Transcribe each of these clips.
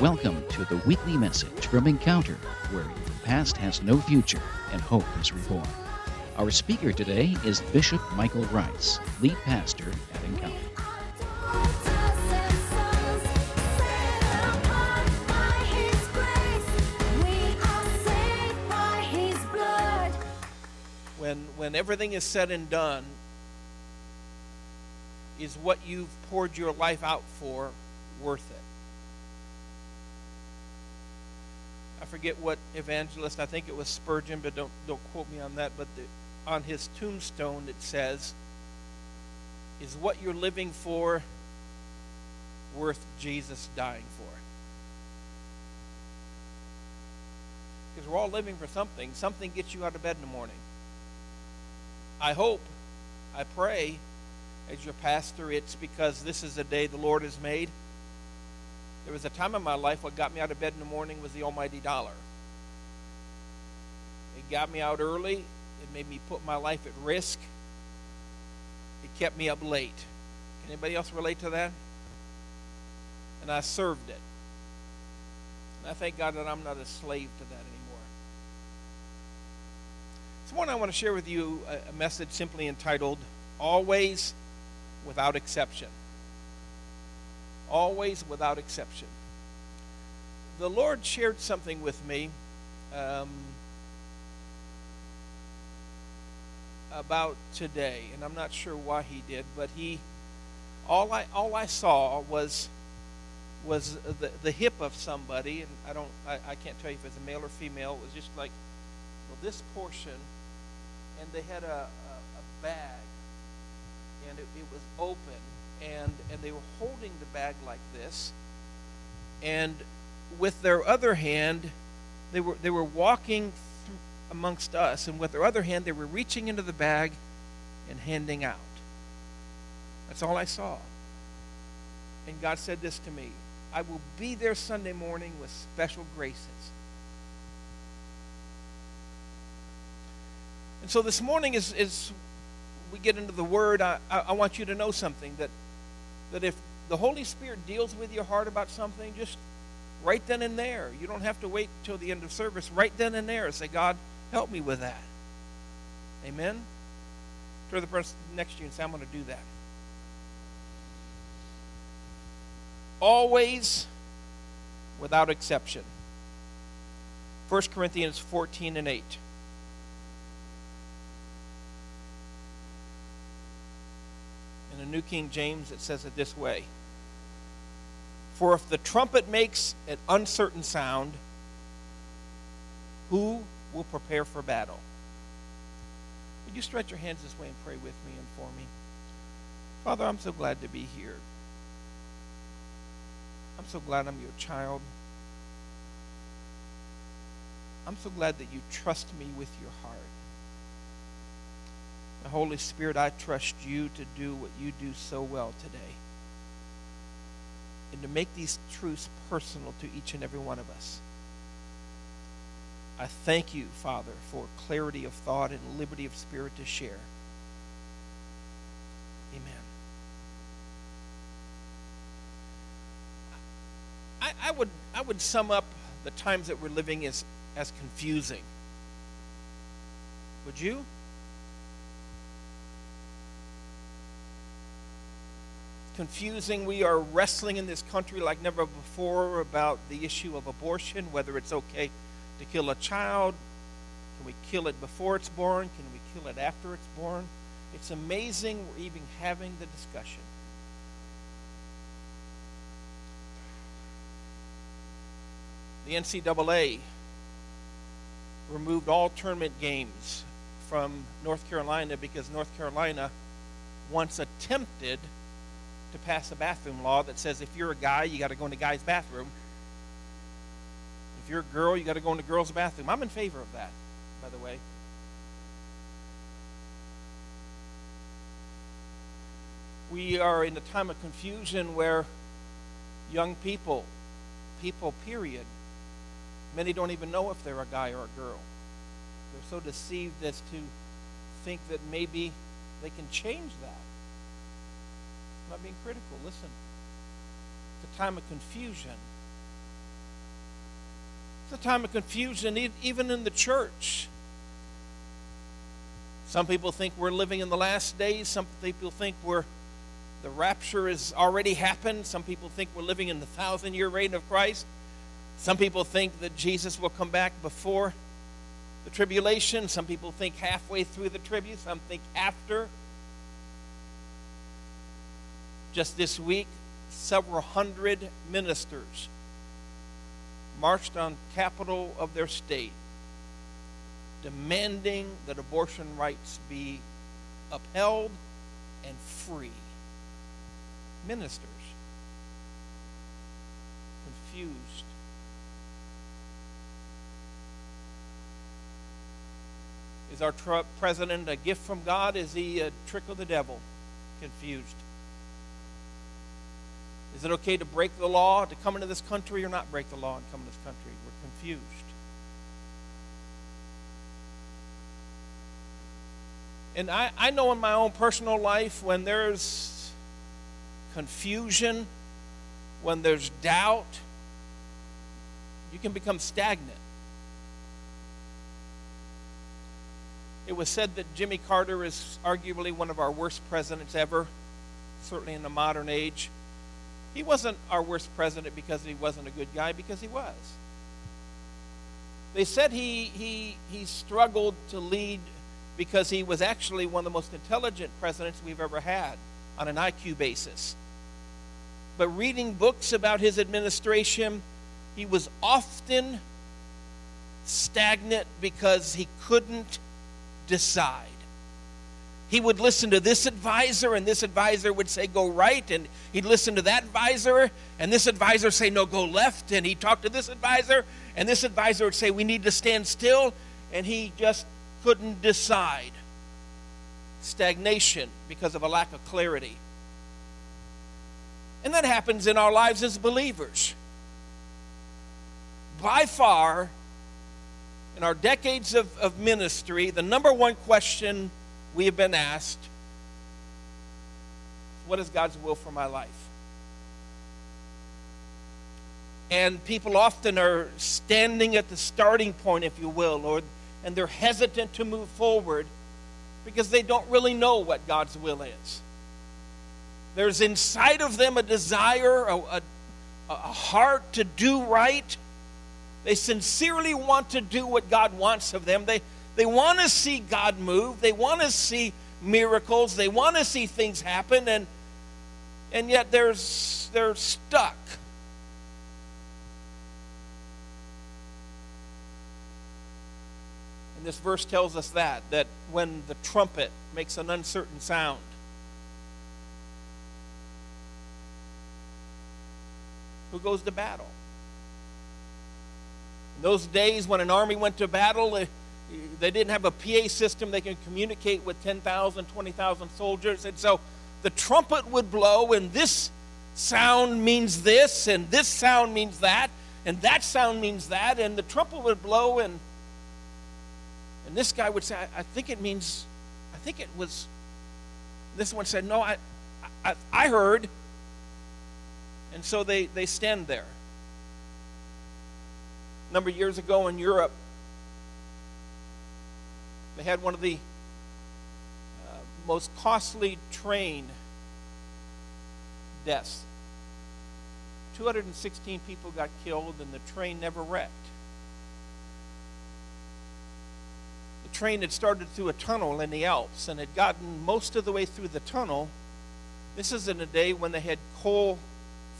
Welcome to the weekly message from Encounter, where the past has no future and hope is reborn. Our speaker today is Bishop Michael Rice, lead pastor at Encounter. when when everything is said and done is what you've poured your life out for worth it i forget what evangelist i think it was spurgeon but don't don't quote me on that but the, on his tombstone it says is what you're living for worth jesus dying for? Because we're all living for something. Something gets you out of bed in the morning. I hope, I pray, as your pastor, it's because this is a day the Lord has made. There was a time in my life what got me out of bed in the morning was the almighty dollar. It got me out early. It made me put my life at risk. It kept me up late. Can anybody else relate to that? And I served it. And I thank God that I'm not a slave to that anymore. This morning I want to share with you a, a message simply entitled Always Without Exception. Always Without Exception. The Lord shared something with me um, about today, and I'm not sure why He did, but He, all I all I saw was was the, the hip of somebody, and I don't I, I can't tell you if it's a male or female. It was just like well, this portion and they had a, a, a bag, and it, it, was open, and and they were holding the bag like this, and with their other hand, they were they were walking amongst us, and with their other hand, they were reaching into the bag and handing out. That's all I saw. And God said this to me I will be there Sunday morning with special graces. And so this morning, as, as we get into the Word, I, I want you to know something that, that if the Holy Spirit deals with your heart about something, just right then and there. You don't have to wait till the end of service. Right then and there, say, God, help me with that. Amen? Turn to the person next to you and say, I'm going to do that. Always without exception. 1 Corinthians 14 and 8. The New King James, it says it this way For if the trumpet makes an uncertain sound, who will prepare for battle? Would you stretch your hands this way and pray with me and for me? Father, I'm so glad to be here. I'm so glad I'm your child. I'm so glad that you trust me with your heart. The Holy Spirit, I trust you to do what you do so well today. And to make these truths personal to each and every one of us. I thank you, Father, for clarity of thought and liberty of spirit to share. Amen. I, I, would, I would sum up the times that we're living as, as confusing. Would you? Confusing. We are wrestling in this country like never before about the issue of abortion, whether it's okay to kill a child. Can we kill it before it's born? Can we kill it after it's born? It's amazing we're even having the discussion. The NCAA removed all tournament games from North Carolina because North Carolina once attempted to pass a bathroom law that says if you're a guy, you got to go in the guy's bathroom. If you're a girl, you got to go in the girl's bathroom. I'm in favor of that, by the way. We are in a time of confusion where young people, people, period, many don't even know if they're a guy or a girl. They're so deceived as to think that maybe they can change that not being critical. Listen, it's a time of confusion. It's a time of confusion, even in the church. Some people think we're living in the last days. Some people think we're the rapture has already happened. Some people think we're living in the thousand year reign of Christ. Some people think that Jesus will come back before the tribulation. Some people think halfway through the tribute. Some think after. Just this week, several hundred ministers marched on capital of their state demanding that abortion rights be upheld and free. Ministers confused. Is our tr- president a gift from God? Is he a trick of the devil? Confused. Is it okay to break the law to come into this country or not break the law and come into this country? We're confused. And I, I know in my own personal life when there's confusion, when there's doubt, you can become stagnant. It was said that Jimmy Carter is arguably one of our worst presidents ever, certainly in the modern age. He wasn't our worst president because he wasn't a good guy, because he was. They said he, he, he struggled to lead because he was actually one of the most intelligent presidents we've ever had on an IQ basis. But reading books about his administration, he was often stagnant because he couldn't decide. He would listen to this advisor, and this advisor would say, Go right. And he'd listen to that advisor, and this advisor say, No, go left. And he'd talk to this advisor, and this advisor would say, We need to stand still. And he just couldn't decide. Stagnation because of a lack of clarity. And that happens in our lives as believers. By far, in our decades of, of ministry, the number one question we have been asked what is God's will for my life? And people often are standing at the starting point, if you will, or and they're hesitant to move forward because they don't really know what God's will is. There's inside of them a desire, a, a, a heart to do right. They sincerely want to do what God wants of them. They, they want to see God move. They want to see miracles. They want to see things happen, and, and yet they're, they're stuck. And this verse tells us that, that when the trumpet makes an uncertain sound, who goes to battle? In those days when an army went to battle, they, didn't have a PA system they can communicate with 10,000, 20,000 soldiers. And so the trumpet would blow, and this sound means this, and this sound means that, and that sound means that, and the trumpet would blow, and and this guy would say, I, I think it means, I think it was, this one said, No, I, I, I heard. And so they, they stand there. A number of years ago in Europe, they had one of the uh, most costly train deaths. 216 people got killed, and the train never wrecked. The train had started through a tunnel in the Alps and had gotten most of the way through the tunnel. This is in a day when they had coal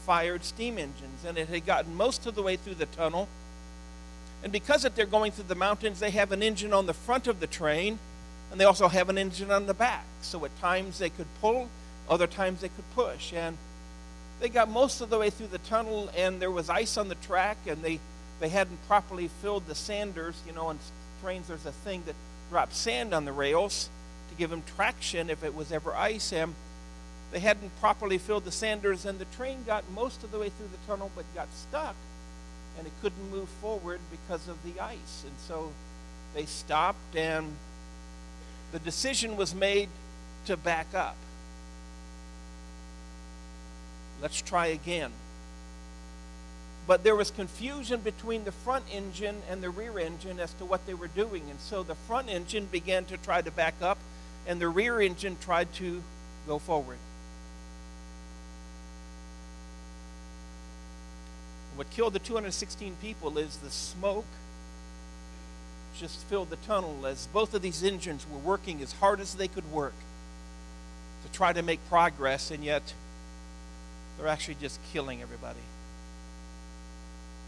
fired steam engines, and it had gotten most of the way through the tunnel. And because if they're going through the mountains, they have an engine on the front of the train, and they also have an engine on the back. So at times they could pull, other times they could push. And they got most of the way through the tunnel, and there was ice on the track, and they, they hadn't properly filled the sanders. You know, on trains, there's a thing that drops sand on the rails to give them traction if it was ever ice. And they hadn't properly filled the sanders, and the train got most of the way through the tunnel but got stuck, and it couldn't move forward because of the ice. And so they stopped, and the decision was made to back up. Let's try again. but there was confusion between the front engine and the rear engine as to what they were doing. And so the front engine began to try to back up, and the rear engine tried to go forward. What killed the 216 people is the smoke just filled the tunnel as both of these engines were working as hard as they could work to try to make progress, and yet they're actually just killing everybody.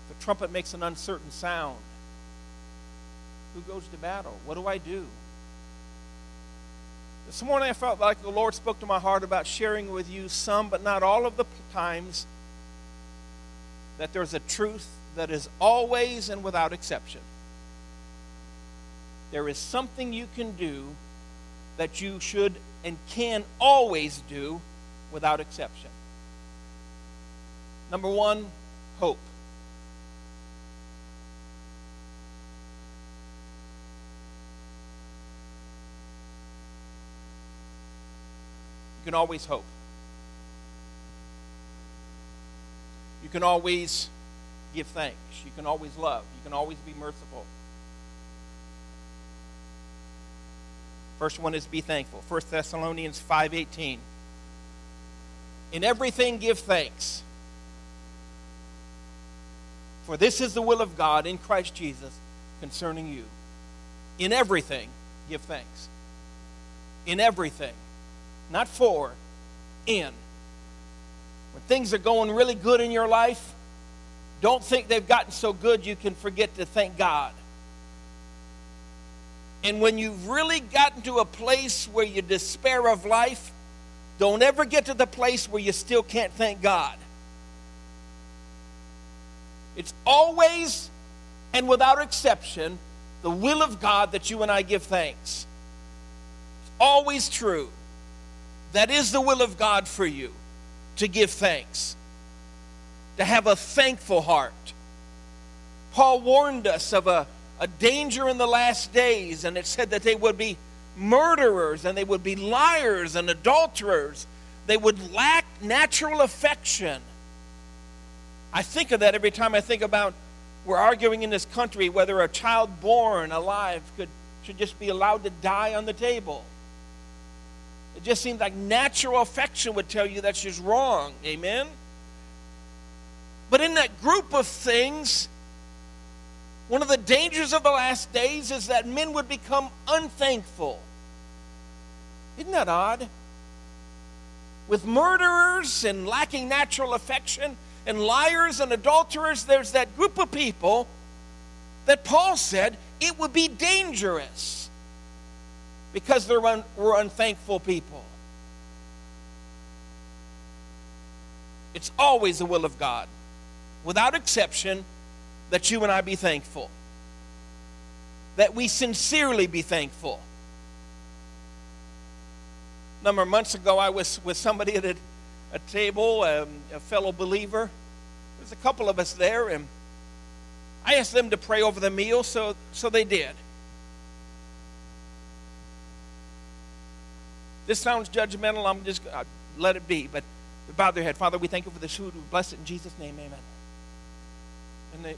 The trumpet makes an uncertain sound. Who goes to battle? What do I do? This morning I felt like the Lord spoke to my heart about sharing with you some, but not all of the times, that there's a truth that is always and without exception. There is something you can do that you should and can always do without exception. Number one, hope. You can always hope. You can always give thanks. You can always love. You can always be merciful. First one is be thankful. 1 Thessalonians 5:18. In everything give thanks. For this is the will of God in Christ Jesus concerning you. In everything give thanks. In everything. Not for, in. Things are going really good in your life, don't think they've gotten so good you can forget to thank God. And when you've really gotten to a place where you despair of life, don't ever get to the place where you still can't thank God. It's always and without exception the will of God that you and I give thanks. It's always true. That is the will of God for you to give thanks, to have a thankful heart. Paul warned us of a, a danger in the last days, and it said that they would be murderers and they would be liars and adulterers. They would lack natural affection. I think of that every time I think about we're arguing in this country whether a child born alive could should just be allowed to die on the table. It just seems like natural affection would tell you that's just wrong. Amen? But in that group of things, one of the dangers of the last days is that men would become unthankful. Isn't that odd? With murderers and lacking natural affection and liars and adulterers, there's that group of people that Paul said it would be dangerous because they un- were unthankful people. It's always the will of God, without exception, that you and I be thankful, that we sincerely be thankful. A number of months ago, I was with somebody at a, a table, um, a fellow believer. There's a couple of us there, and I asked them to pray over the meal, so, so they did. This sounds judgmental. I'm just uh, let it be. But bow their head. Father, we thank you for this food. We bless it in Jesus' name. Amen. And they.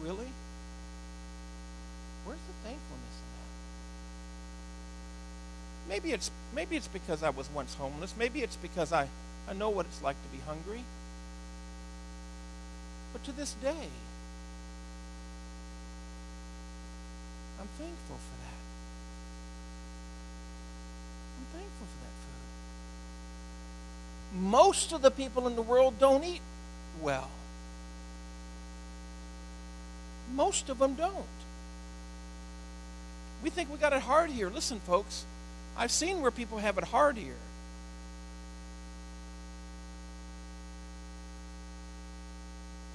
Really? Where's the thankfulness in that? Maybe it's maybe it's because I was once homeless. Maybe it's because I, I know what it's like to be hungry. But to this day, I'm thankful for that. I'm thankful for that food. Most of the people in the world don't eat well. Most of them don't. We think we got it hard here. Listen, folks, I've seen where people have it hard here.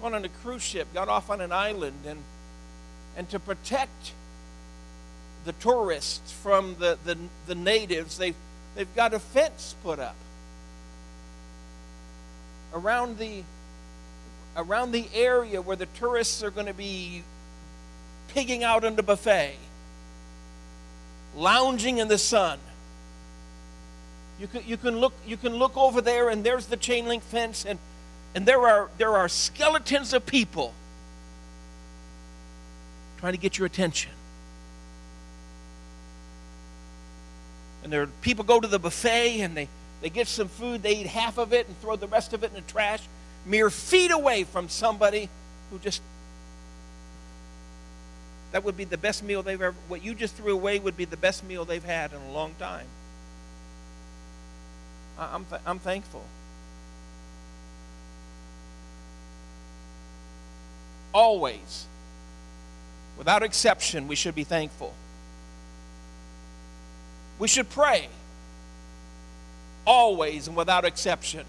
Gone on a cruise ship, got off on an island, and and to protect the tourists from the, the, the natives, they've, they've got a fence put up around the around the area where the tourists are going to be pigging out in the buffet, lounging in the sun. You can, you can, look, you can look over there, and there's the chain link fence, and, and there, are, there are skeletons of people trying to get your attention. And people go to the buffet and they, they get some food, they eat half of it and throw the rest of it in the trash, mere feet away from somebody who just that would be the best meal they've ever what you just threw away would be the best meal they've had in a long time. I'm, th- I'm thankful. Always, without exception, we should be thankful. We should pray. Always and without exception.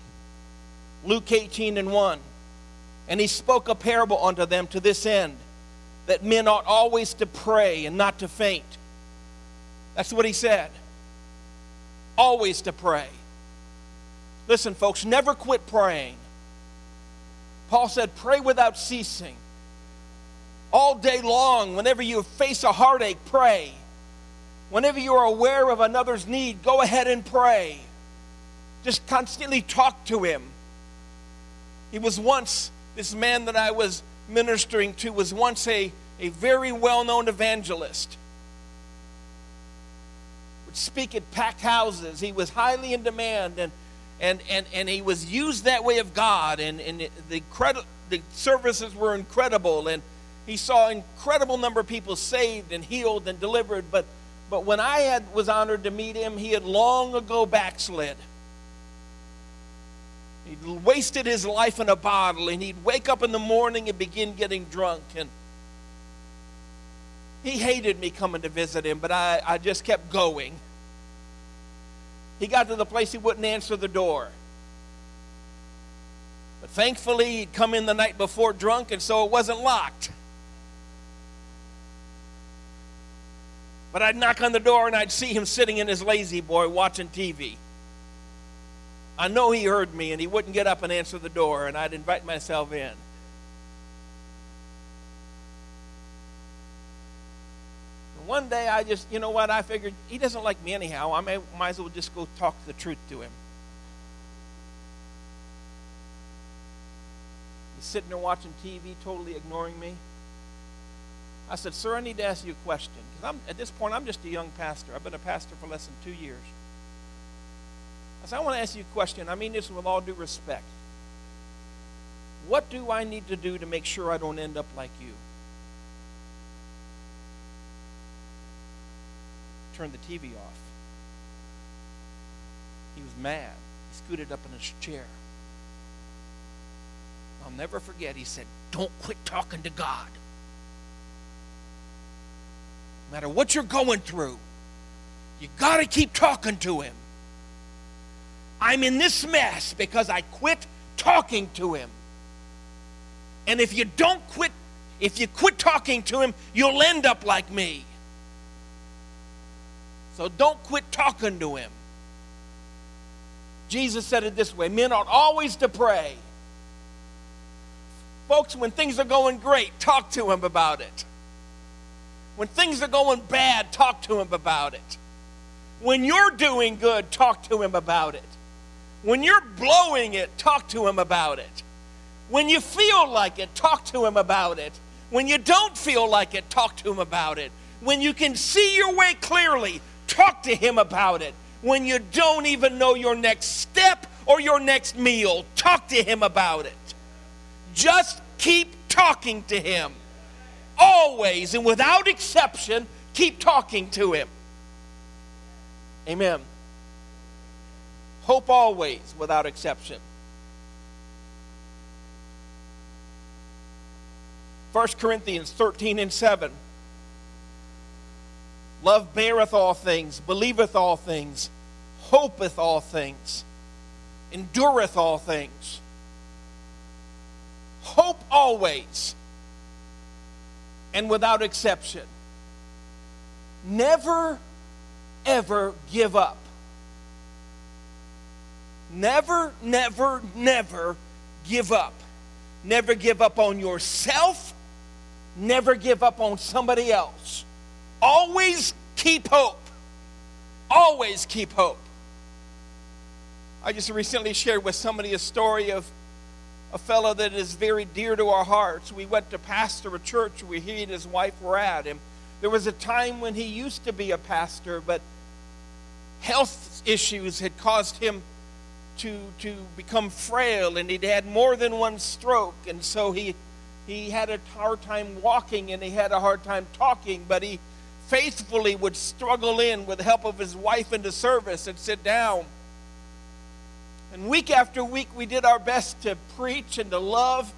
Luke 18 and 1. And he spoke a parable unto them to this end that men ought always to pray and not to faint. That's what he said. Always to pray. Listen, folks, never quit praying. Paul said, pray without ceasing. All day long, whenever you face a heartache, pray. Whenever you are aware of another's need, go ahead and pray. Just constantly talk to him. He was once, this man that I was ministering to was once a, a very well known evangelist. Would speak at packed houses. He was highly in demand and and, and, and he was used that way of God, and, and the, credi- the services were incredible, and he saw incredible number of people saved and healed and delivered. But, but when I had, was honored to meet him, he had long ago backslid. He'd wasted his life in a bottle, and he'd wake up in the morning and begin getting drunk. And he hated me coming to visit him, but I, I just kept going. He got to the place he wouldn't answer the door. But thankfully, he'd come in the night before drunk, and so it wasn't locked. But I'd knock on the door and I'd see him sitting in his La-Z-Boy watching TV. I know he heard me and he wouldn't get up and answer the door, and I'd invite myself in. one day I just, you know what, I figured he doesn't like me anyhow. I may, might as well just go talk the truth to him. He's sitting there watching TV, totally ignoring me. I said, Sir, I need to ask you a question. I'm at this point, I'm just a young pastor. I've been a pastor for less than two years. I said, I want to ask you a question. I mean this with all due respect. What do I need to do to make sure I don't end up like you? Turn the TV off. He was mad. He scooted up in his chair. I'll never forget, he said, Don't quit talking to God. No matter what you're going through, you got to keep talking to Him. I'm in this mess because I quit talking to Him. And if you don't quit, if you quit talking to Him, you'll end up like me. So don't quit talking to him. Jesus said it this way men ought always to pray. Folks, when things are going great, talk to him about it. When things are going bad, talk to him about it. When you're doing good, talk to him about it. When you're blowing it, talk to him about it. When you feel like it, talk to him about it. When you don't feel like it, talk to him about it. When you can see your way clearly, Talk to him about it. When you don't even know your next step or your next meal, talk to him about it. Just keep talking to him. Always and without exception, keep talking to him. Amen. Hope always without exception. 1 Corinthians 13 and 7. Love beareth all things, believeth all things, hopeth all things, endureth all things. Hope always and without exception. Never, ever give up. Never, never, never give up. Never give up on yourself. Never give up on somebody else. Always keep hope. Always keep hope. I just recently shared with somebody a story of a fellow that is very dear to our hearts. We went to pastor a church where he and his wife were at. And there was a time when he used to be a pastor, but health issues had caused him to, to become frail, and he'd had more than one stroke. And so he, he had a hard time walking and he had a hard time talking, but he faithfully would struggle in with the help of his wife into service and sit down. And week after week, we did our best to preach and to love.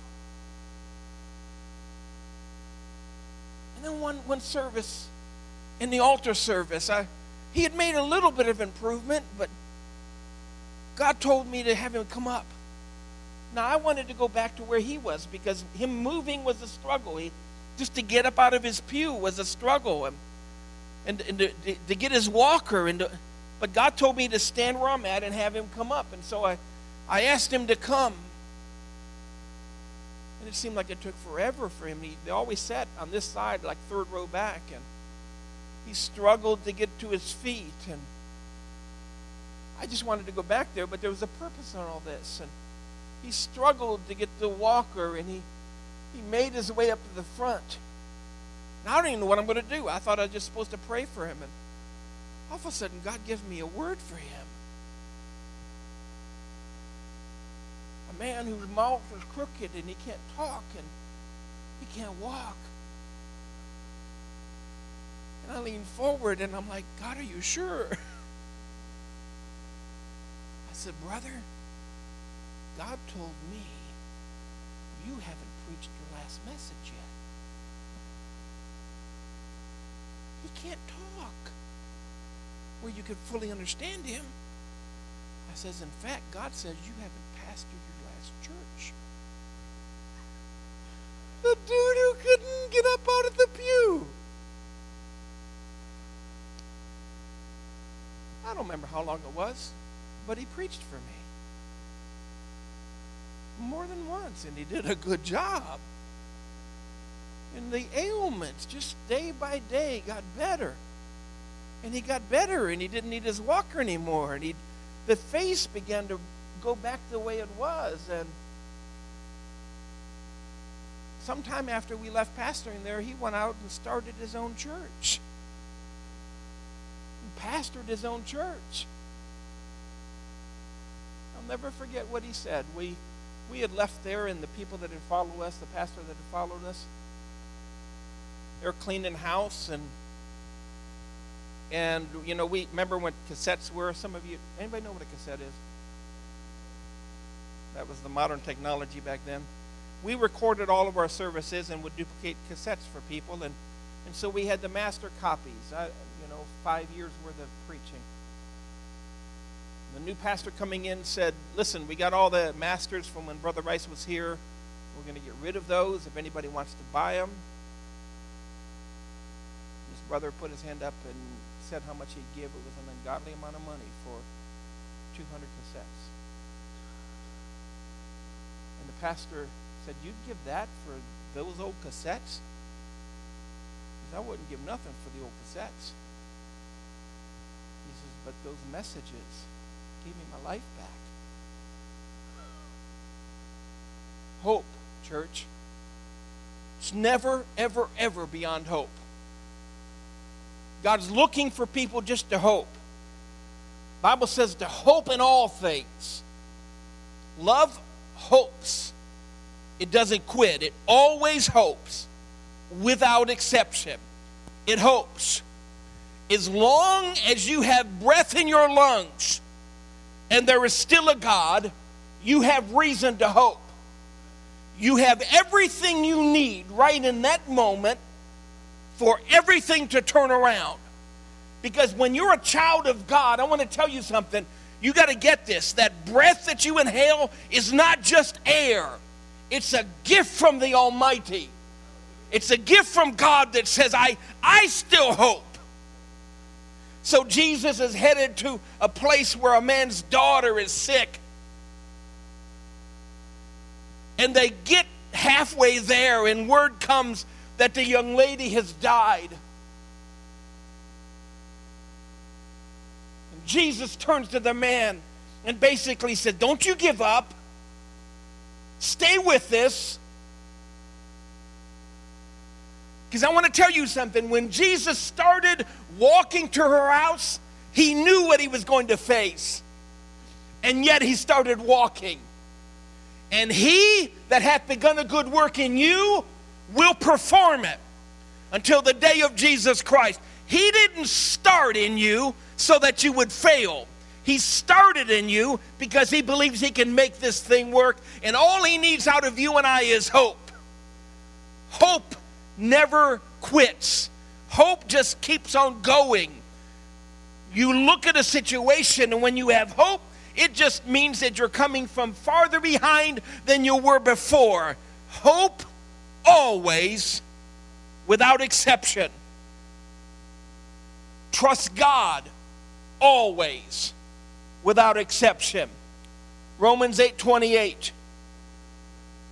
And then one, one service, in the altar service, I, he had made a little bit of improvement, but God told me to have him come up. Now, I wanted to go back to where he was because him moving was a struggle. He, just to get up out of his pew was a struggle. And, and, and to, to, get his walker. And to, but God told me to stand where I'm at and have him come up. And so I, I asked him to come. And it seemed like it took forever for him. He, they always sat on this side, like third row back. And he struggled to get to his feet. And I just wanted to go back there, but there was a purpose on all this. And he struggled to get the walker, and he, he made his way up to the front. And I don't even know what I'm going to do. I thought I was just supposed to pray for him. And all of a sudden, God gives me a word for him. A man whose mouth is crooked and he can't talk and he can't walk. And I lean forward and I'm like, God, are you sure? I said, Brother, God told me you haven't preached your last message yet. He can't talk where you could fully understand him. I says, in fact, God says you haven't pastored your last church. The dude who couldn't get up out of the pew. I don't remember how long it was, but he preached for me more than once, and he did a good job. And the ailments, just day by day, got better. And he got better, and he didn't need his walker anymore. And he, the face began to go back the way it was. And sometime after we left pastoring there, he went out and started his own church. He pastored his own church. I'll never forget what he said. We we had left there, and the people that had followed us, the pastor that had followed us, they were cleaning house, and and you know we remember when cassettes were. Some of you, anybody know what a cassette is? That was the modern technology back then. We recorded all of our services and would duplicate cassettes for people, and and so we had the master copies. I, you know, five years worth of preaching the new pastor coming in said, Listen, we got all the masters from when Brother Rice was here. We're going to get rid of those if anybody wants to buy them. His brother put his hand up and said how much he'd give. It was an ungodly amount of money for 200 cassettes. And the pastor said, You'd give that for those old cassettes? He said, I wouldn't give nothing for the old cassettes. He says, But those messages gave me my life back. Hope, church. It's never, ever, ever beyond hope. God's looking for people just to hope. Bible says to hope in all things. Love hopes. It doesn't quit. It always hopes without exception. It hopes. As long as you have breath in your lungs, and there is still a God, you have reason to hope. You have everything you need right in that moment for everything to turn around. Because when you're a child of God, I want to tell you something. You got to get this that breath that you inhale is not just air, it's a gift from the Almighty. It's a gift from God that says, I, I still hope. So Jesus is headed to a place where a man's daughter is sick. And they get halfway there, and word comes that the young lady has died. And Jesus turns to the man and basically said, Don't you give up. Stay with this. Because I want to tell you something. When Jesus started walking to her house, he knew what he was going to face. And yet he started walking. And he that hath begun a good work in you will perform it until the day of Jesus Christ. He didn't start in you so that you would fail. He started in you because he believes he can make this thing work. And all he needs out of you and I is hope. Hope never quits, hope just keeps on going. You look at a situation, and when you have hope, it just means that you're coming from farther behind than you were before. Hope always, without exception. Trust God always, without exception. Romans 8 28.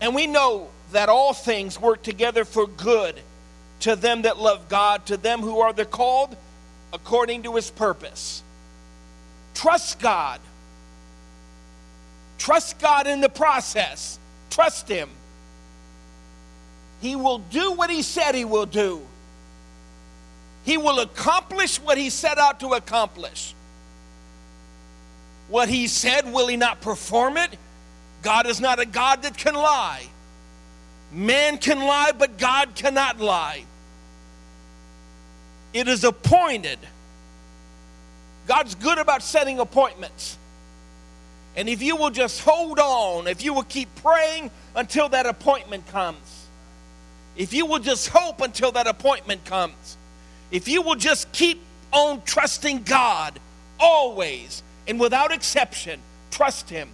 And we know that all things work together for good to them that love God, to them who are the called according to his purpose. Trust God. Trust God in the process. Trust him. He will do what he said he will do. He will accomplish what he set out to accomplish. What he said, will he not perform it? God is not a God that can lie. Man can lie, but God cannot lie. It is appointed. God's good about setting appointments. And if you will just hold on, if you will keep praying until that appointment comes, if you will just hope until that appointment comes, if you will just keep on trusting God always and without exception, trust Him.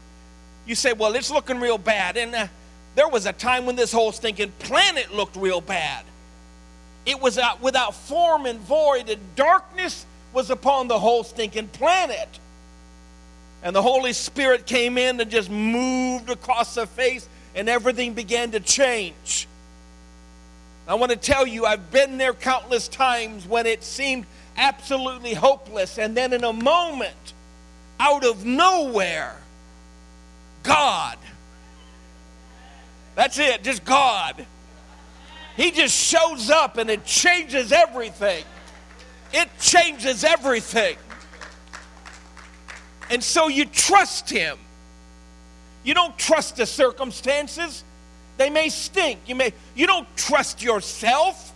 You say, well, it's looking real bad. And uh, there was a time when this whole stinking planet looked real bad. It was out without form and void, and darkness was upon the whole stinking planet. And the Holy Spirit came in and just moved across the face, and everything began to change. I want to tell you, I've been there countless times when it seemed absolutely hopeless, and then in a moment, out of nowhere, God that's it, just God. He just shows up and it changes everything. It changes everything. And so you trust Him. You don't trust the circumstances. They may stink. You may you don't trust yourself.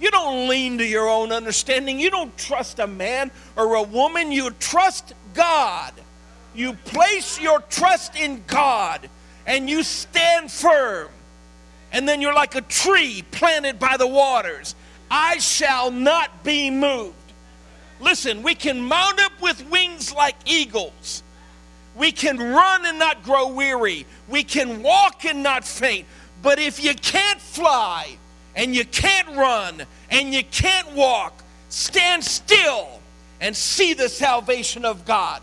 You don't lean to your own understanding. You don't trust a man or a woman. You trust God. You place your trust in God and you stand firm. And then you're like a tree planted by the waters. I shall not be moved. Listen, we can mount up with wings like eagles. We can run and not grow weary. We can walk and not faint. But if you can't fly and you can't run and you can't walk, stand still and see the salvation of God.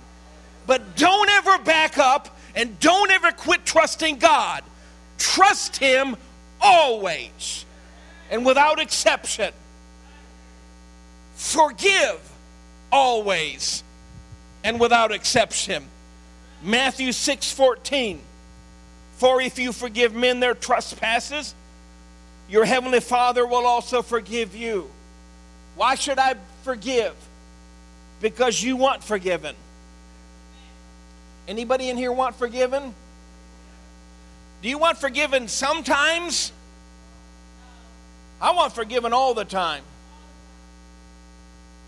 But don't ever back up and don't ever quit trusting God. Trust Him always and without exception. Forgive always and without exception. Matthew 6 14. For if you forgive men their trespasses, your heavenly Father will also forgive you. Why should I forgive? Because you want forgiven. Anybody in here want forgiven? Do you want forgiven sometimes? I want forgiven all the time.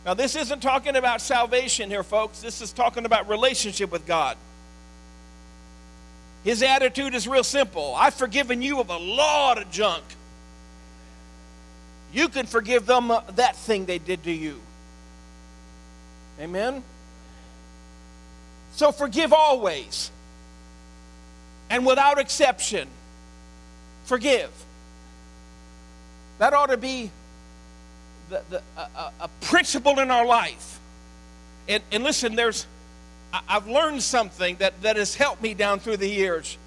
Now, this isn't talking about salvation here, folks. This is talking about relationship with God. His attitude is real simple I've forgiven you of a lot of junk. You can forgive them uh, that thing they did to you. Amen? So forgive always and without exception. Forgive. That ought to be the, the, a, a principle in our life. And, and listen, there's, I've learned something that, that has helped me down through the years.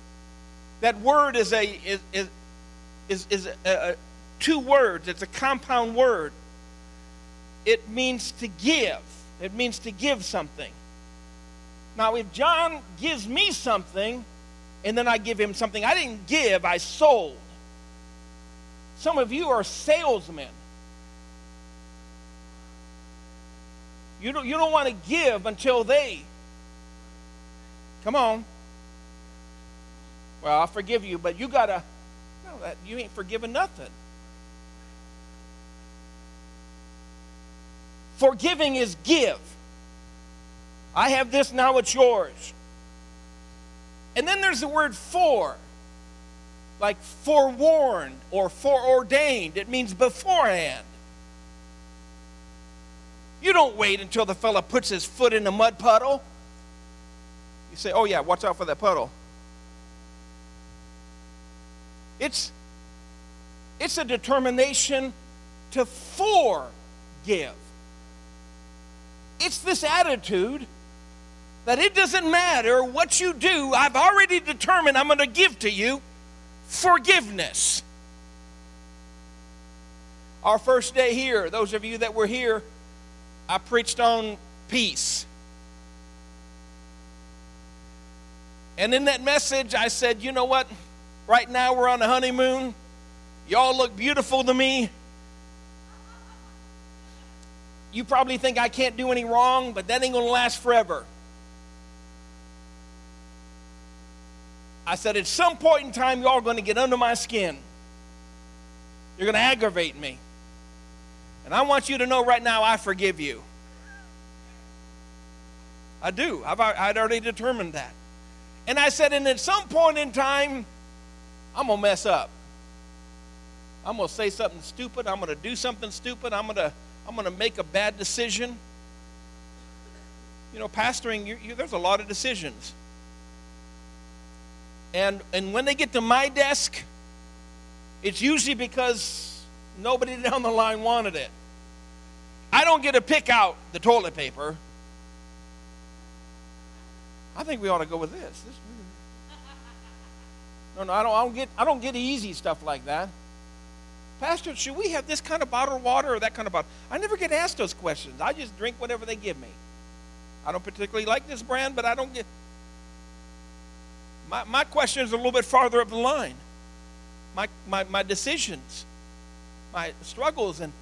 That word is a is, is, is, is a, a, two words. It's a compound word. It means to give. It means to give something. Now, if John gives me something and then I give him something I didn't give, I sold. Some of you are salesmen. You don't, you don't want to give until they. Come on. Well, I'll forgive you, but you got to. No, that, you ain't forgiven nothing. Forgiving is give. I have this, now it's yours. And then there's the word for, like forewarned or foreordained. It means beforehand. You don't wait until the fella puts his foot in the mud puddle. You say, oh, yeah, watch out for that puddle. It's, it's a determination to forgive. It's this attitude that it doesn't matter what you do, I've already determined I'm going to give to you forgiveness. Our first day here, those of you that were here, I preached on peace. And in that message, I said, you know what? Right now we're on a honeymoon. Y'all look beautiful to me. You probably think I can't do any wrong, but that ain't going to last forever. I said, at some point in time, y'all are going to get under my skin. You're going to aggravate me. And I want you to know right now, I forgive you. I do. I've, I'd already determined that. And I said, and at some point in time, I'm going to mess up. I'm going to say something stupid. I'm going to do something stupid. I'm going to, I'm going to make a bad decision. You know, pastoring, you, you, there's a lot of decisions. And, and when they get to my desk, it's usually because nobody down the line wanted it. I don't get to pick out the toilet paper. I think we ought to go with this. this no, no, I don't, I don't get I don't get easy stuff like that. Pastor, should we have this kind of bottled water or that kind of bottle? I never get asked those questions. I just drink whatever they give me. I don't particularly like this brand, but I don't get my, my question is a little bit farther up the line. My, my, my decisions, my struggles, and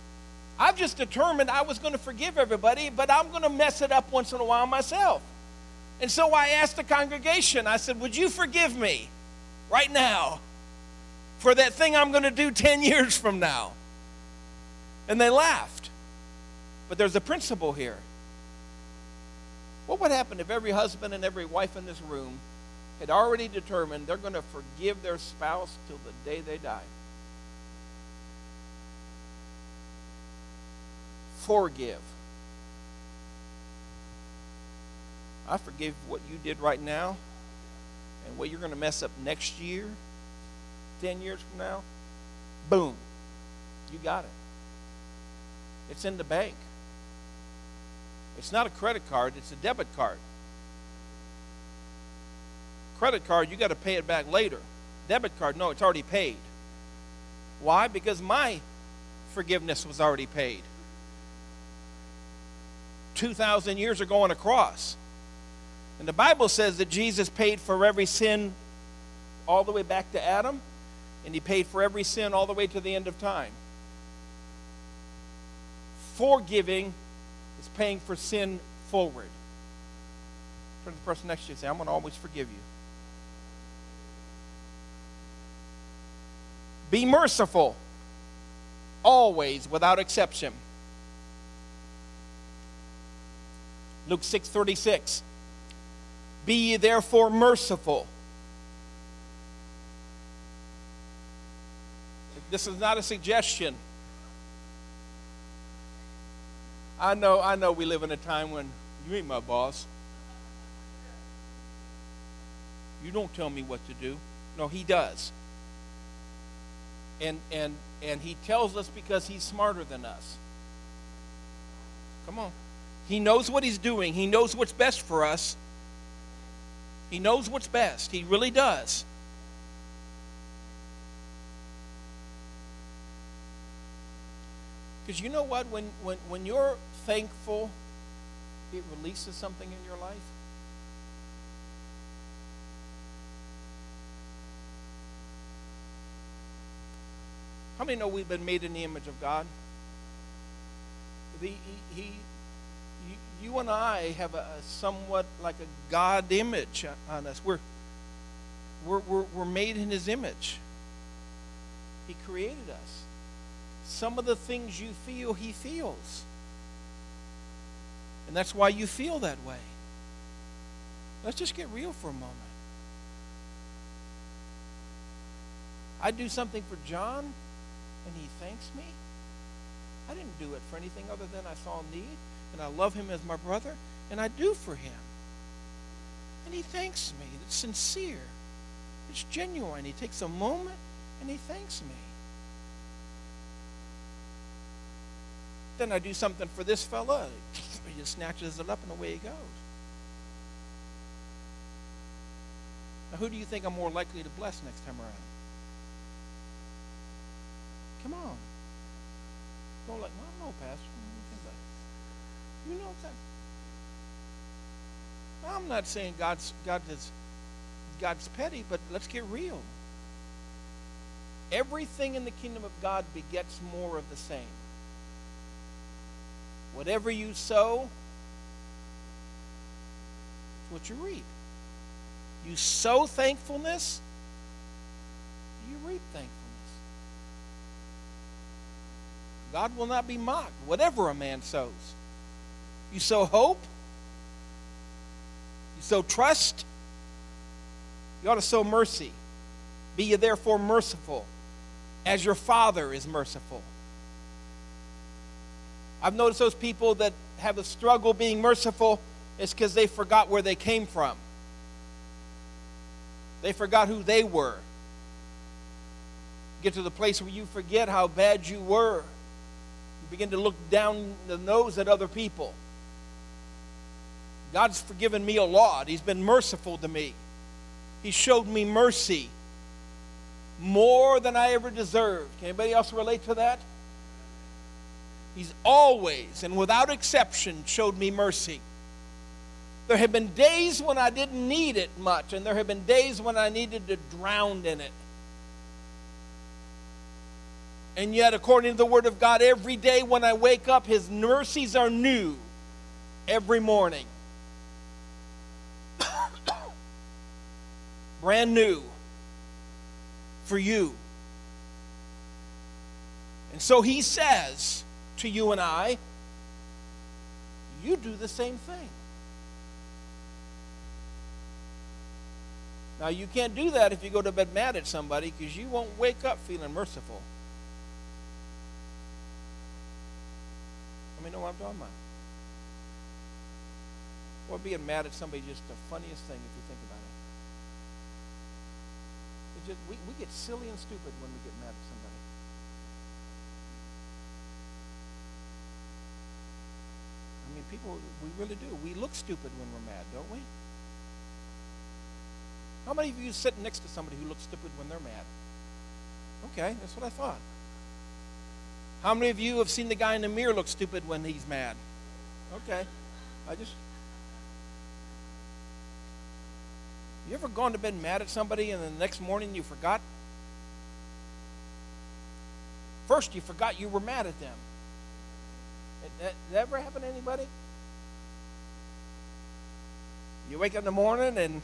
I've just determined I was going to forgive everybody, but I'm going to mess it up once in a while myself. And so I asked the congregation, I said, Would you forgive me right now for that thing I'm going to do 10 years from now? And they laughed. But there's a principle here. What would happen if every husband and every wife in this room had already determined they're going to forgive their spouse till the day they die. Forgive. I forgive what you did right now and what you're going to mess up next year, 10 years from now. Boom. You got it. It's in the bank. It's not a credit card, it's a debit card credit card, you got to pay it back later. Debit card, no, it's already paid. Why? Because my forgiveness was already paid. 2,000 years are going across. And the Bible says that Jesus paid for every sin all the way back to Adam, and he paid for every sin all the way to the end of time. Forgiving is paying for sin forward. Turn to the person next to you and say, I'm going to always forgive you. Be merciful, always, without exception. Luke 6 36. Be ye therefore merciful. This is not a suggestion. I know, I know we live in a time when you ain't my boss. You don't tell me what to do. No, he does and and and he tells us because he's smarter than us. Come on. He knows what he's doing. He knows what's best for us. He knows what's best. He really does. Because you know what? When, when, when you're thankful, it releases something in your life. How many know we've been made in the image of God? The, he, he you, and I have a, somewhat like a God image on us. We're, we're, we're, we're made in His image. He created us. Some of the things you feel, He feels. And that's why you feel that way. Let's just get real for a moment. I do something for John, and he thanks me. I didn't do it for anything other than I saw need, and I love him as my brother, and I do for him. And he thanks me. It's sincere. It's genuine. He takes a moment and he thanks me. Then I do something for this fella. He just snatches it up and away he goes. Now, who do you think I'm more likely to bless next time around? Come on. Don't like, well, no, Pastor. You know that. I'm not saying God's God is God's petty, but let's get real. Everything in the kingdom of God begets more of the same. Whatever you sow, it's what you reap. You sow thankfulness, you reap thankfulness. God will not be mocked, whatever a man sows. You sow hope, you sow trust, you ought to sow mercy. Be ye therefore merciful, as your Father is merciful. I've noticed those people that have a struggle being merciful, it's because they forgot where they came from. They forgot who they were. Get to the place where you forget how bad you were. You begin to look down the nose at other people. God's forgiven me a lot. He's been merciful to me. He showed me mercy more than I ever deserved. Can anybody else relate to that? He's always and without exception showed me mercy. There have been days when I didn't need it much, and there have been days when I needed to drown in it. And yet, according to the Word of God, every day when I wake up, His mercies are new every morning. Brand new for you. And so He says to you and I, you do the same thing. Now, you can't do that if you go to bed mad at somebody because you won't wake up feeling merciful. Let me know what I'm talking about. Or being mad at somebody is just the funniest thing if you think it just, we, we get silly and stupid when we get mad at somebody. I mean, people, we really do. We look stupid when we're mad, don't we? How many of you sit next to somebody who looks stupid when they're mad? Okay, that's what I thought. How many of you have seen the guy in the mirror look stupid when he's mad? Okay. I just. You ever gone to bed mad at somebody and the next morning you forgot? First, you forgot you were mad at them. That, that ever happen to anybody? You wake up in the morning and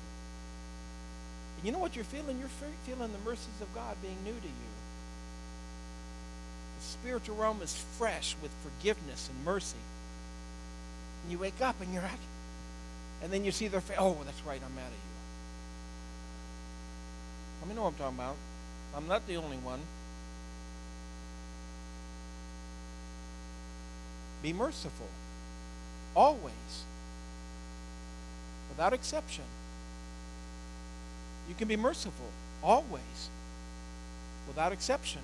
you know what you're feeling? You're feeling the mercies of God being new to you. The spiritual realm is fresh with forgiveness and mercy. And you wake up and you're like, and then you see their face. Oh, that's right, I'm mad at you. Let me know what I'm talking about. I'm not the only one. Be merciful. Always. Without exception. You can be merciful always, without exception.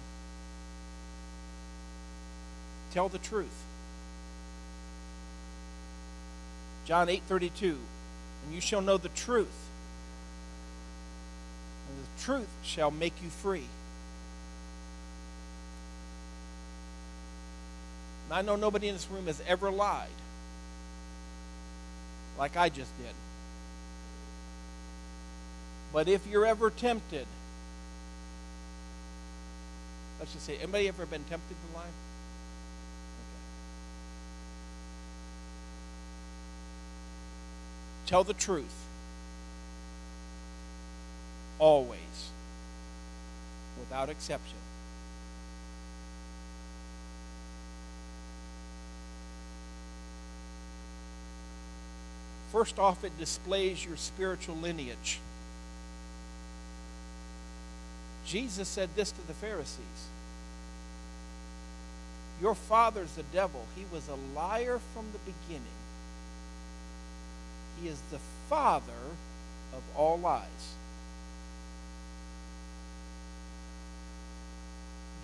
Tell the truth. John 8:32 And you shall know the truth and the truth shall make you free. And I know nobody in this room has ever lied like I just did. But if you're ever tempted, let's just say, anybody ever been tempted to lie? Tell the truth. Always. Without exception. First off, it displays your spiritual lineage. Jesus said this to the Pharisees Your father's the devil. He was a liar from the beginning. He is the father of all lies.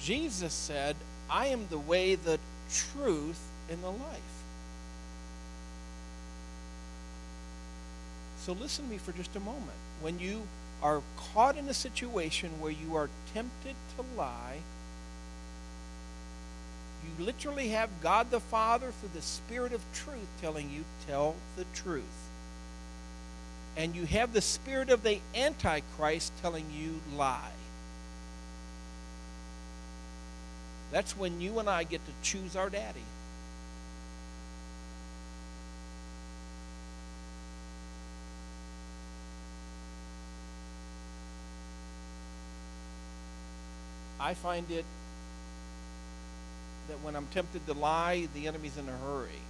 Jesus said, I am the way, the truth, and the life. So listen to me for just a moment. When you are caught in a situation where you are tempted to lie, you literally have God the Father through the Spirit of truth telling you, tell the truth. And you have the spirit of the Antichrist telling you, lie. That's when you and I get to choose our daddy. I find it that when I'm tempted to lie, the enemy's in a hurry.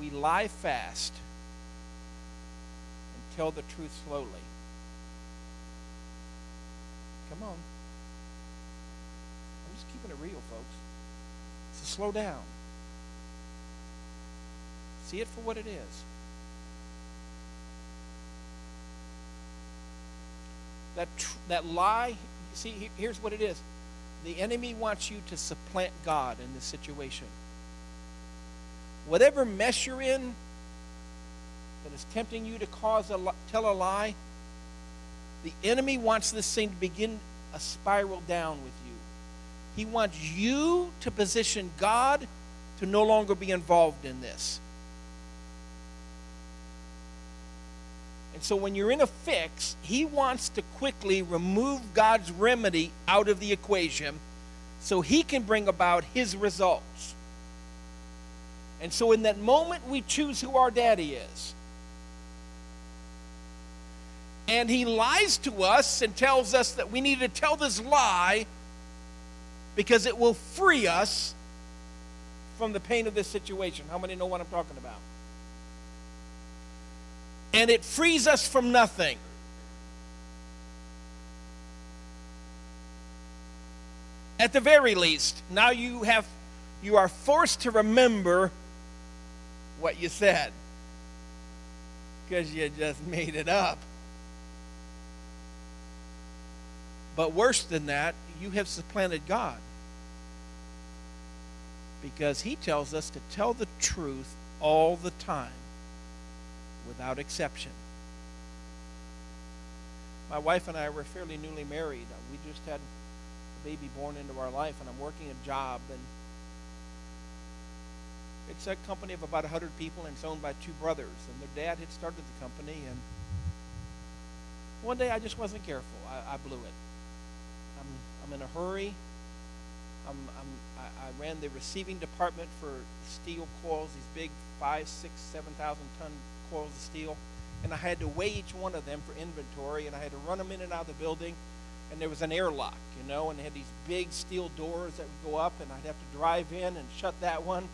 We lie fast and tell the truth slowly. Come on. I'm just keeping it real, folks. So slow down. See it for what it is. That, tr- that lie, see, here's what it is. The enemy wants you to supplant God in this situation. Whatever mess you're in that is tempting you to cause a tell a lie, the enemy wants this thing to begin a spiral down with you. He wants you to position God to no longer be involved in this. And so when you're in a fix, he wants to quickly remove God's remedy out of the equation so he can bring about his results. And so in that moment, we choose who our daddy is. And he lies to us and tells us that we need to tell this lie because it will free us from the pain of this situation. How many know what I'm talking about? and it frees us from nothing. At the very least, now you have you are forced to remember what you said because you just made it up. But worse than that, you have supplanted God. Because he tells us to tell the truth all the time without exception. My wife and I were fairly newly married. Uh, we just had a baby born into our life, and I'm working a job, and it's a company of about 100 people, and it's owned by two brothers. And their dad had started the company, and one day I just wasn't careful. I, I blew it. I'm, in a hurry. I'm, I'm, I, I ran the receiving department for steel coils, these big five, six, seven thousand ton coils of steel, and I had to weigh each one of them for inventory, and I had to run them in and out of the building. And there was an airlock, you know, and they had these big steel doors that would go up, and I'd have to drive in and shut that one,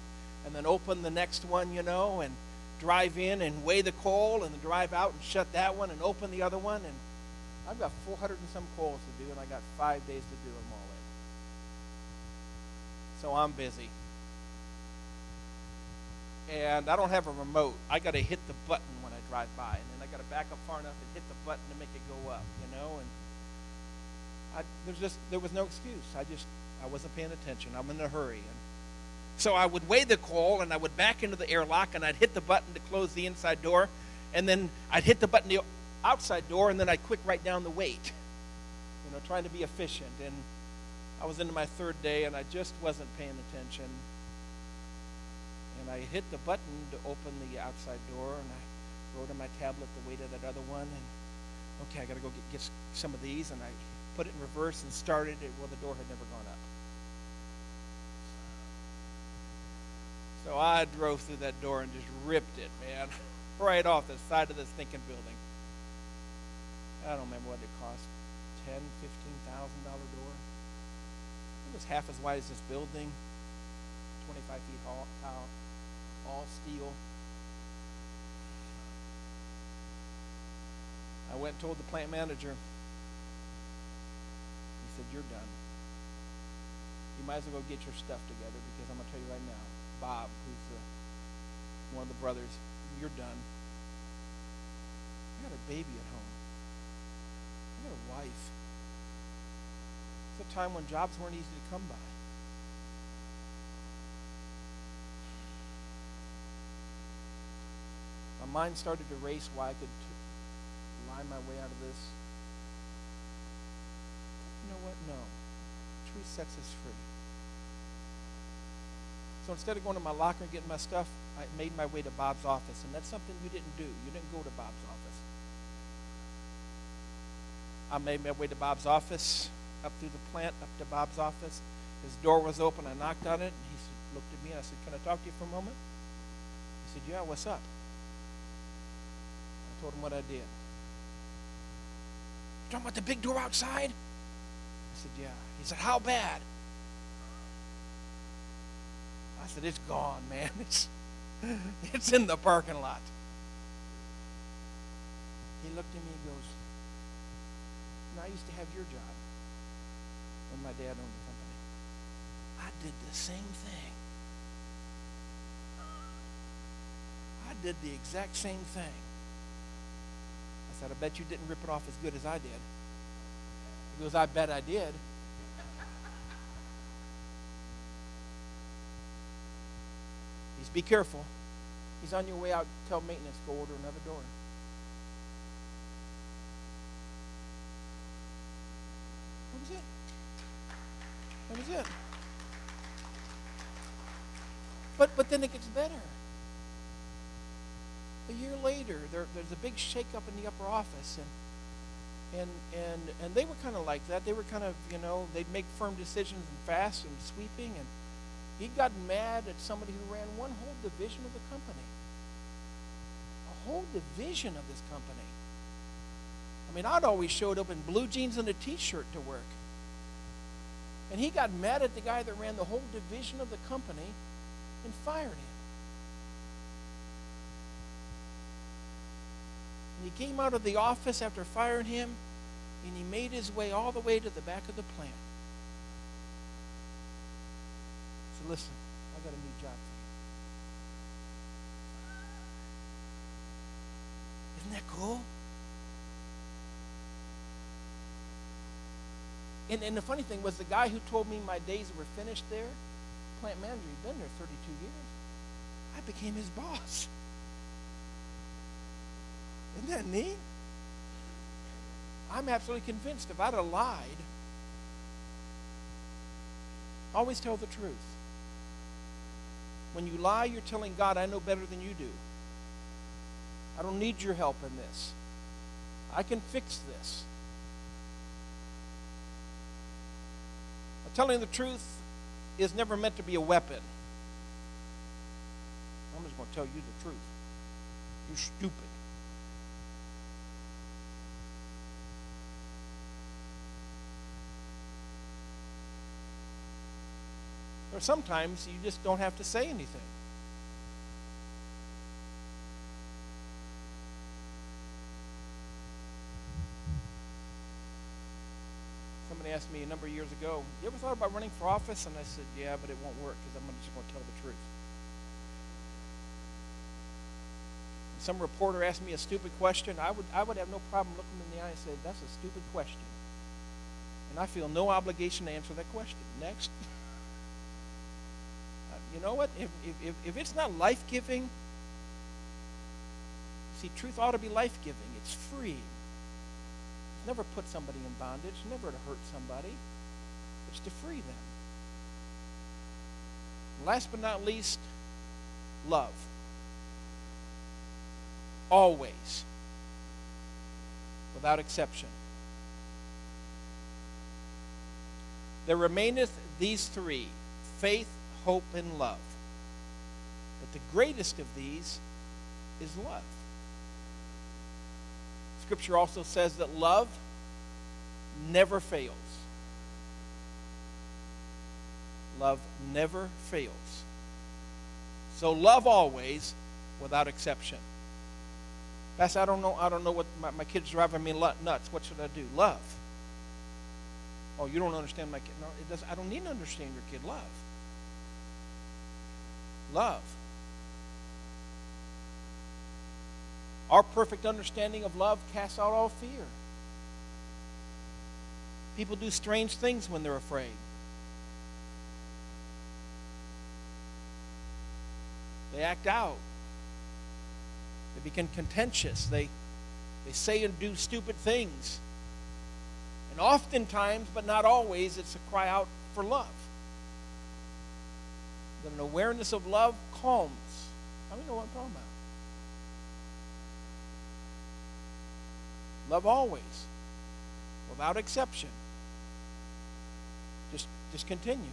and then open the next one, you know, and drive in and weigh the coal, and then drive out and shut that one, and open the other one, and I've got 400 and some calls to do, and I got five days to do them all in. So I'm busy and I don't have a remote. I got to hit the button when I drive by, and then I got to back up far enough and hit the button to make it go up, you know. And I, there's just there was no excuse. I just I wasn't paying attention. I'm in a hurry, and so I would weigh the call, and I would back into the airlock, and I'd hit the button to close the inside door, and then I'd hit the button the outside door, and then I'd quick write down the weight, you know, trying to be efficient. And I was into my third day, and I just wasn't paying attention and I hit the button to open the outside door, and I wrote on my tablet the weight of that other one, and okay, I got to go get, get some of these. And I put it in reverse and started it. Well, the door had never gone up. So I drove through that door and just ripped it, man, right off the side of this stinking building. I don't remember what it cost, ten, fifteen thousand dollar door. It was half as wide as this building, twenty-five feet tall, all steel. I went and told the plant manager. He said, You're done. You might as well go get your stuff together because I'm going to tell you right now, Bob, who's the, one of the brothers, you're done. I got a baby at home. Wife. It's a time when jobs weren't easy to come by. My mind started to race why I could t- lie my way out of this. You know what? No. Truth sets us free. So instead of going to my locker and getting my stuff, I made my way to Bob's office. And that's something you didn't do. You didn't go to Bob's office. I made my way to Bob's office, up through the plant, up to Bob's office. His door was open. I knocked on it. And he looked at me and I said, Can I talk to you for a moment? He said, Yeah, what's up? I told him what I did. You talking about the big door outside? I said, Yeah. He said, How bad? I said, It's gone, man. It's it's in the parking lot. He looked at me and goes, and I used to have your job when my dad owned the company. I did the same thing. I did the exact same thing. I said, I bet you didn't rip it off as good as I did. He goes, I bet I did. He's be careful. He's on your way out. Tell maintenance, go order another door. That was it. But but then it gets better. A year later, there, there's a big shakeup in the upper office, and and and and they were kind of like that. They were kind of you know they'd make firm decisions and fast and sweeping, and he got mad at somebody who ran one whole division of the company. A whole division of this company. I mean, I'd always showed up in blue jeans and a t-shirt to work. And he got mad at the guy that ran the whole division of the company and fired him. And he came out of the office after firing him and he made his way all the way to the back of the plant. So listen, I got a new job for you. Isn't that cool? And, and the funny thing was the guy who told me my days were finished there, plant manager, he'd been there 32 years. I became his boss. Isn't that neat? I'm absolutely convinced if I'd have lied, always tell the truth. When you lie, you're telling God, I know better than you do. I don't need your help in this. I can fix this. Telling the truth is never meant to be a weapon. I'm just going to tell you the truth. You're stupid. Or sometimes you just don't have to say anything. Somebody asked me a number of years ago, You ever thought about running for office? And I said, Yeah, but it won't work because I'm just going to tell the truth. And some reporter asked me a stupid question. I would, I would have no problem looking in the eye and say, That's a stupid question. And I feel no obligation to answer that question. Next. Uh, you know what? If, if, if it's not life giving, see, truth ought to be life giving, it's free never put somebody in bondage, never to hurt somebody. It's to free them. Last but not least, love. Always. Without exception. There remaineth these three faith, hope, and love. But the greatest of these is love. Scripture also says that love never fails. Love never fails. So love always without exception. Pastor, I don't know. I don't know what my, my kid's driving me nuts. What should I do? Love. Oh, you don't understand my kid. No, it does. I don't need to understand your kid. Love. Love. Our perfect understanding of love casts out all fear. People do strange things when they're afraid. They act out. They become contentious. They, they say and do stupid things. And oftentimes, but not always, it's a cry out for love. That an awareness of love calms. How many know what I'm talking about? Love always, without exception. Just, just continue.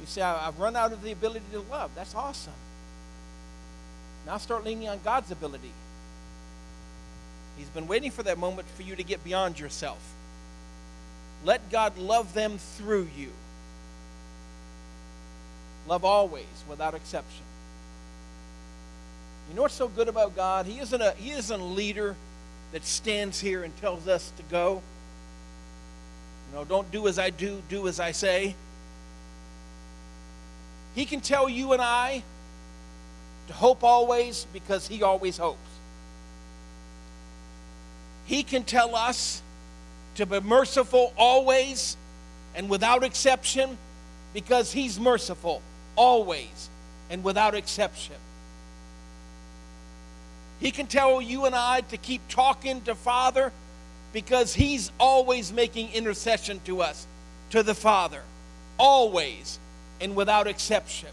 You say, I've run out of the ability to love. That's awesome. Now start leaning on God's ability. He's been waiting for that moment for you to get beyond yourself. Let God love them through you. Love always, without exception. You know what's so good about God? He isn't a, he isn't a leader that stands here and tells us to go. You know, don't do as I do, do as I say. He can tell you and I to hope always because He always hopes. He can tell us to be merciful always and without exception because He's merciful always and without exception. He can tell you and I to keep talking to Father because He's always making intercession to us, to the Father. Always and without exception.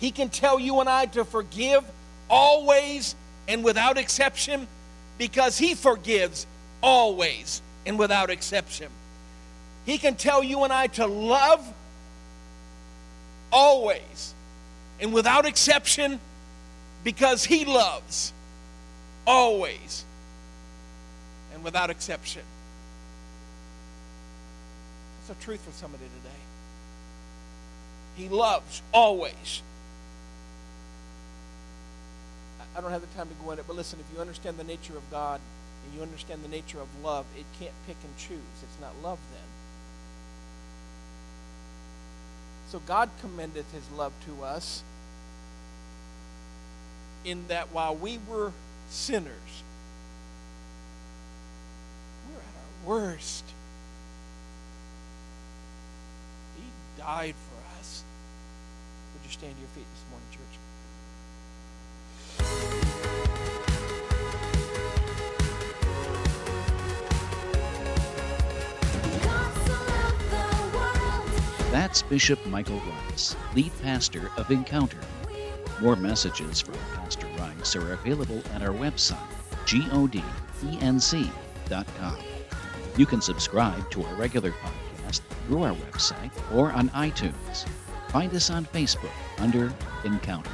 He can tell you and I to forgive always and without exception because He forgives always and without exception. He can tell you and I to love always and without exception because He loves always and without exception. That's the truth for somebody today. He loves always. I don't have the time to go into it, but listen, if you understand the nature of God and you understand the nature of love, it can't pick and choose. It's not love then. So God commendeth his love to us in that while we were sinners, We're at our worst. He died for us. would you stand to your feet this morning, church? That's Bishop Michael Rice, lead pastor of Encounter. More messages from Pastor Rice are available at our website, godenc.com. You can subscribe to our regular podcast through our website or on iTunes. Find us on Facebook under Encounter.